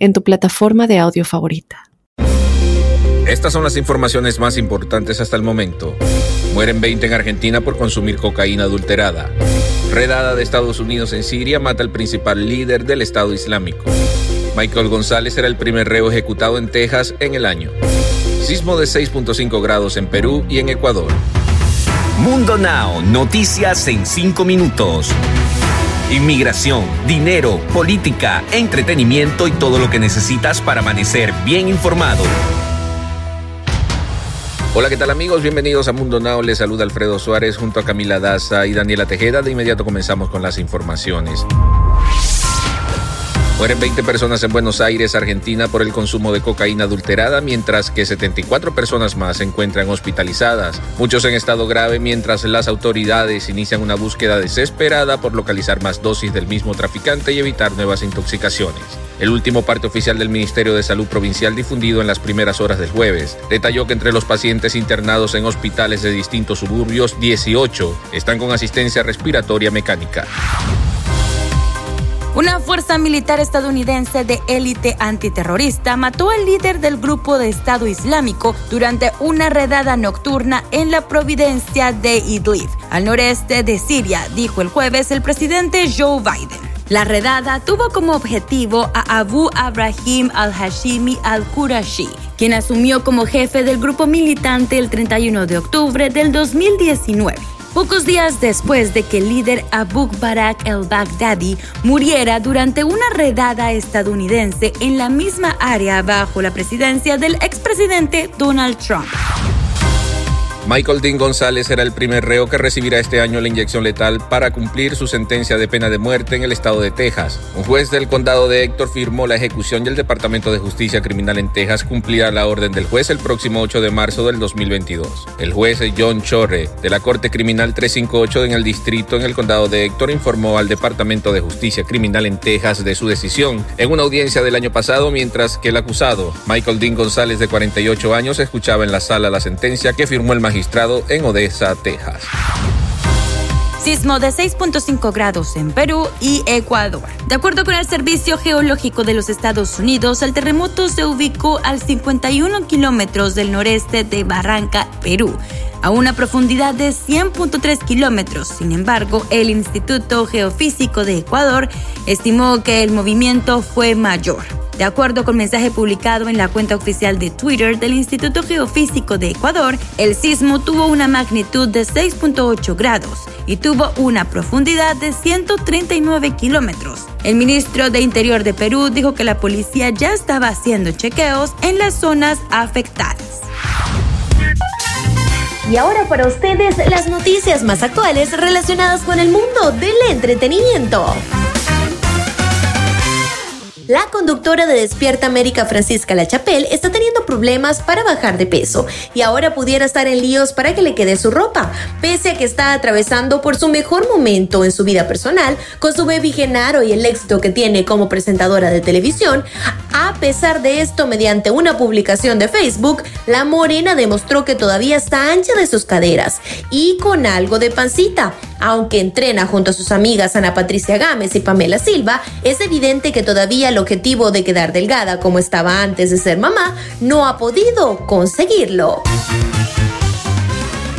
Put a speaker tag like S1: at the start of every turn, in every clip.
S1: en tu plataforma de audio favorita.
S2: Estas son las informaciones más importantes hasta el momento. Mueren 20 en Argentina por consumir cocaína adulterada. Redada de Estados Unidos en Siria mata al principal líder del Estado Islámico. Michael González era el primer reo ejecutado en Texas en el año. Sismo de 6.5 grados en Perú y en Ecuador.
S3: Mundo Now, noticias en 5 minutos. Inmigración, dinero, política, entretenimiento y todo lo que necesitas para amanecer bien informado.
S2: Hola, ¿qué tal amigos? Bienvenidos a Mundo Now. Les saluda Alfredo Suárez junto a Camila Daza y Daniela Tejeda. De inmediato comenzamos con las informaciones. Mueren 20 personas en Buenos Aires, Argentina, por el consumo de cocaína adulterada, mientras que 74 personas más se encuentran hospitalizadas, muchos en estado grave, mientras las autoridades inician una búsqueda desesperada por localizar más dosis del mismo traficante y evitar nuevas intoxicaciones. El último parte oficial del Ministerio de Salud Provincial difundido en las primeras horas del jueves detalló que entre los pacientes internados en hospitales de distintos suburbios, 18 están con asistencia respiratoria mecánica.
S4: Una fuerza militar estadounidense de élite antiterrorista mató al líder del grupo de Estado Islámico durante una redada nocturna en la providencia de Idlib, al noreste de Siria, dijo el jueves el presidente Joe Biden. La redada tuvo como objetivo a Abu Abrahim al-Hashimi al-Qurashi, quien asumió como jefe del grupo militante el 31 de octubre del 2019 pocos días después de que el líder Abu Barak el-Baghdadi muriera durante una redada estadounidense en la misma área bajo la presidencia del expresidente Donald Trump.
S2: Michael Dean González será el primer reo que recibirá este año la inyección letal para cumplir su sentencia de pena de muerte en el estado de Texas. Un juez del condado de Héctor firmó la ejecución y el Departamento de Justicia Criminal en Texas cumplirá la orden del juez el próximo 8 de marzo del 2022. El juez John Chorre de la Corte Criminal 358 en el distrito en el condado de Héctor informó al Departamento de Justicia Criminal en Texas de su decisión en una audiencia del año pasado mientras que el acusado, Michael Dean González de 48 años, escuchaba en la sala la sentencia que firmó el magistrado en Odessa, Texas.
S4: Sismo de 6.5 grados en Perú y Ecuador. De acuerdo con el Servicio Geológico de los Estados Unidos, el terremoto se ubicó al 51 kilómetros del noreste de Barranca, Perú, a una profundidad de 100.3 kilómetros. Sin embargo, el Instituto Geofísico de Ecuador estimó que el movimiento fue mayor. De acuerdo con mensaje publicado en la cuenta oficial de Twitter del Instituto Geofísico de Ecuador, el sismo tuvo una magnitud de 6.8 grados y tuvo una profundidad de 139 kilómetros. El ministro de Interior de Perú dijo que la policía ya estaba haciendo chequeos en las zonas afectadas.
S5: Y ahora para ustedes las noticias más actuales relacionadas con el mundo del entretenimiento. La conductora de Despierta América Francisca La Chapelle está teniendo problemas para bajar de peso y ahora pudiera estar en líos para que le quede su ropa, pese a que está atravesando por su mejor momento en su vida personal con su baby Genaro y el éxito que tiene como presentadora de televisión. A pesar de esto, mediante una publicación de Facebook, la morena demostró que todavía está ancha de sus caderas y con algo de pancita. Aunque entrena junto a sus amigas Ana Patricia Gámez y Pamela Silva, es evidente que todavía el objetivo de quedar delgada como estaba antes de ser mamá no ha podido conseguirlo.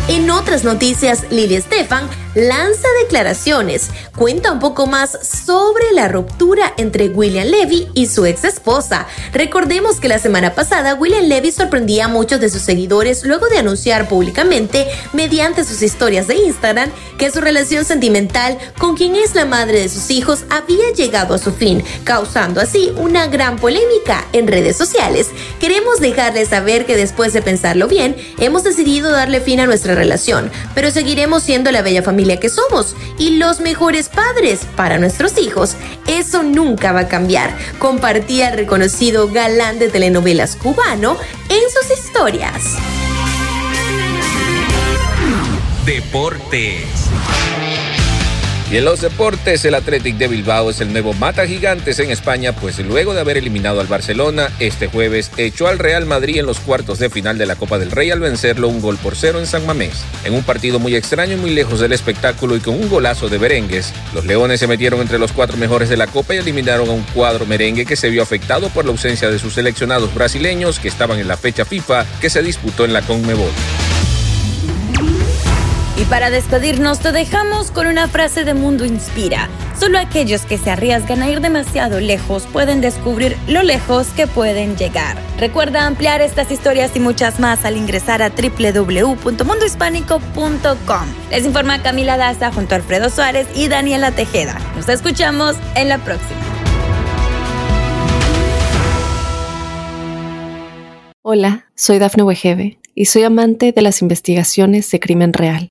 S5: En otras noticias, Lili Estefan lanza declaraciones, cuenta un poco más sobre la ruptura entre William Levy y su ex esposa. Recordemos que la semana pasada William Levy sorprendía a muchos de sus seguidores luego de anunciar públicamente, mediante sus historias de Instagram, que su relación sentimental con quien es la madre de sus hijos había llegado a su fin, causando así una gran polémica en redes sociales. Queremos dejarles saber que después de pensarlo bien, hemos decidido darle fin a nuestra relación, pero seguiremos siendo la bella familia familia que somos y los mejores padres para nuestros hijos. Eso nunca va a cambiar, compartía el reconocido galán de telenovelas cubano en sus historias.
S3: Deportes.
S2: Y en los deportes, el Athletic de Bilbao es el nuevo mata gigantes en España, pues luego de haber eliminado al Barcelona, este jueves echó al Real Madrid en los cuartos de final de la Copa del Rey al vencerlo un gol por cero en San Mamés. En un partido muy extraño muy lejos del espectáculo y con un golazo de Berengues, los Leones se metieron entre los cuatro mejores de la Copa y eliminaron a un cuadro merengue que se vio afectado por la ausencia de sus seleccionados brasileños que estaban en la fecha FIFA que se disputó en la Conmebol.
S4: Y para despedirnos te dejamos con una frase de Mundo Inspira. Solo aquellos que se arriesgan a ir demasiado lejos pueden descubrir lo lejos que pueden llegar. Recuerda ampliar estas historias y muchas más al ingresar a www.mundohispánico.com. Les informa Camila Daza junto a Alfredo Suárez y Daniela Tejeda. Nos escuchamos en la próxima.
S1: Hola, soy Dafne Wegebe y soy amante de las investigaciones de crimen real.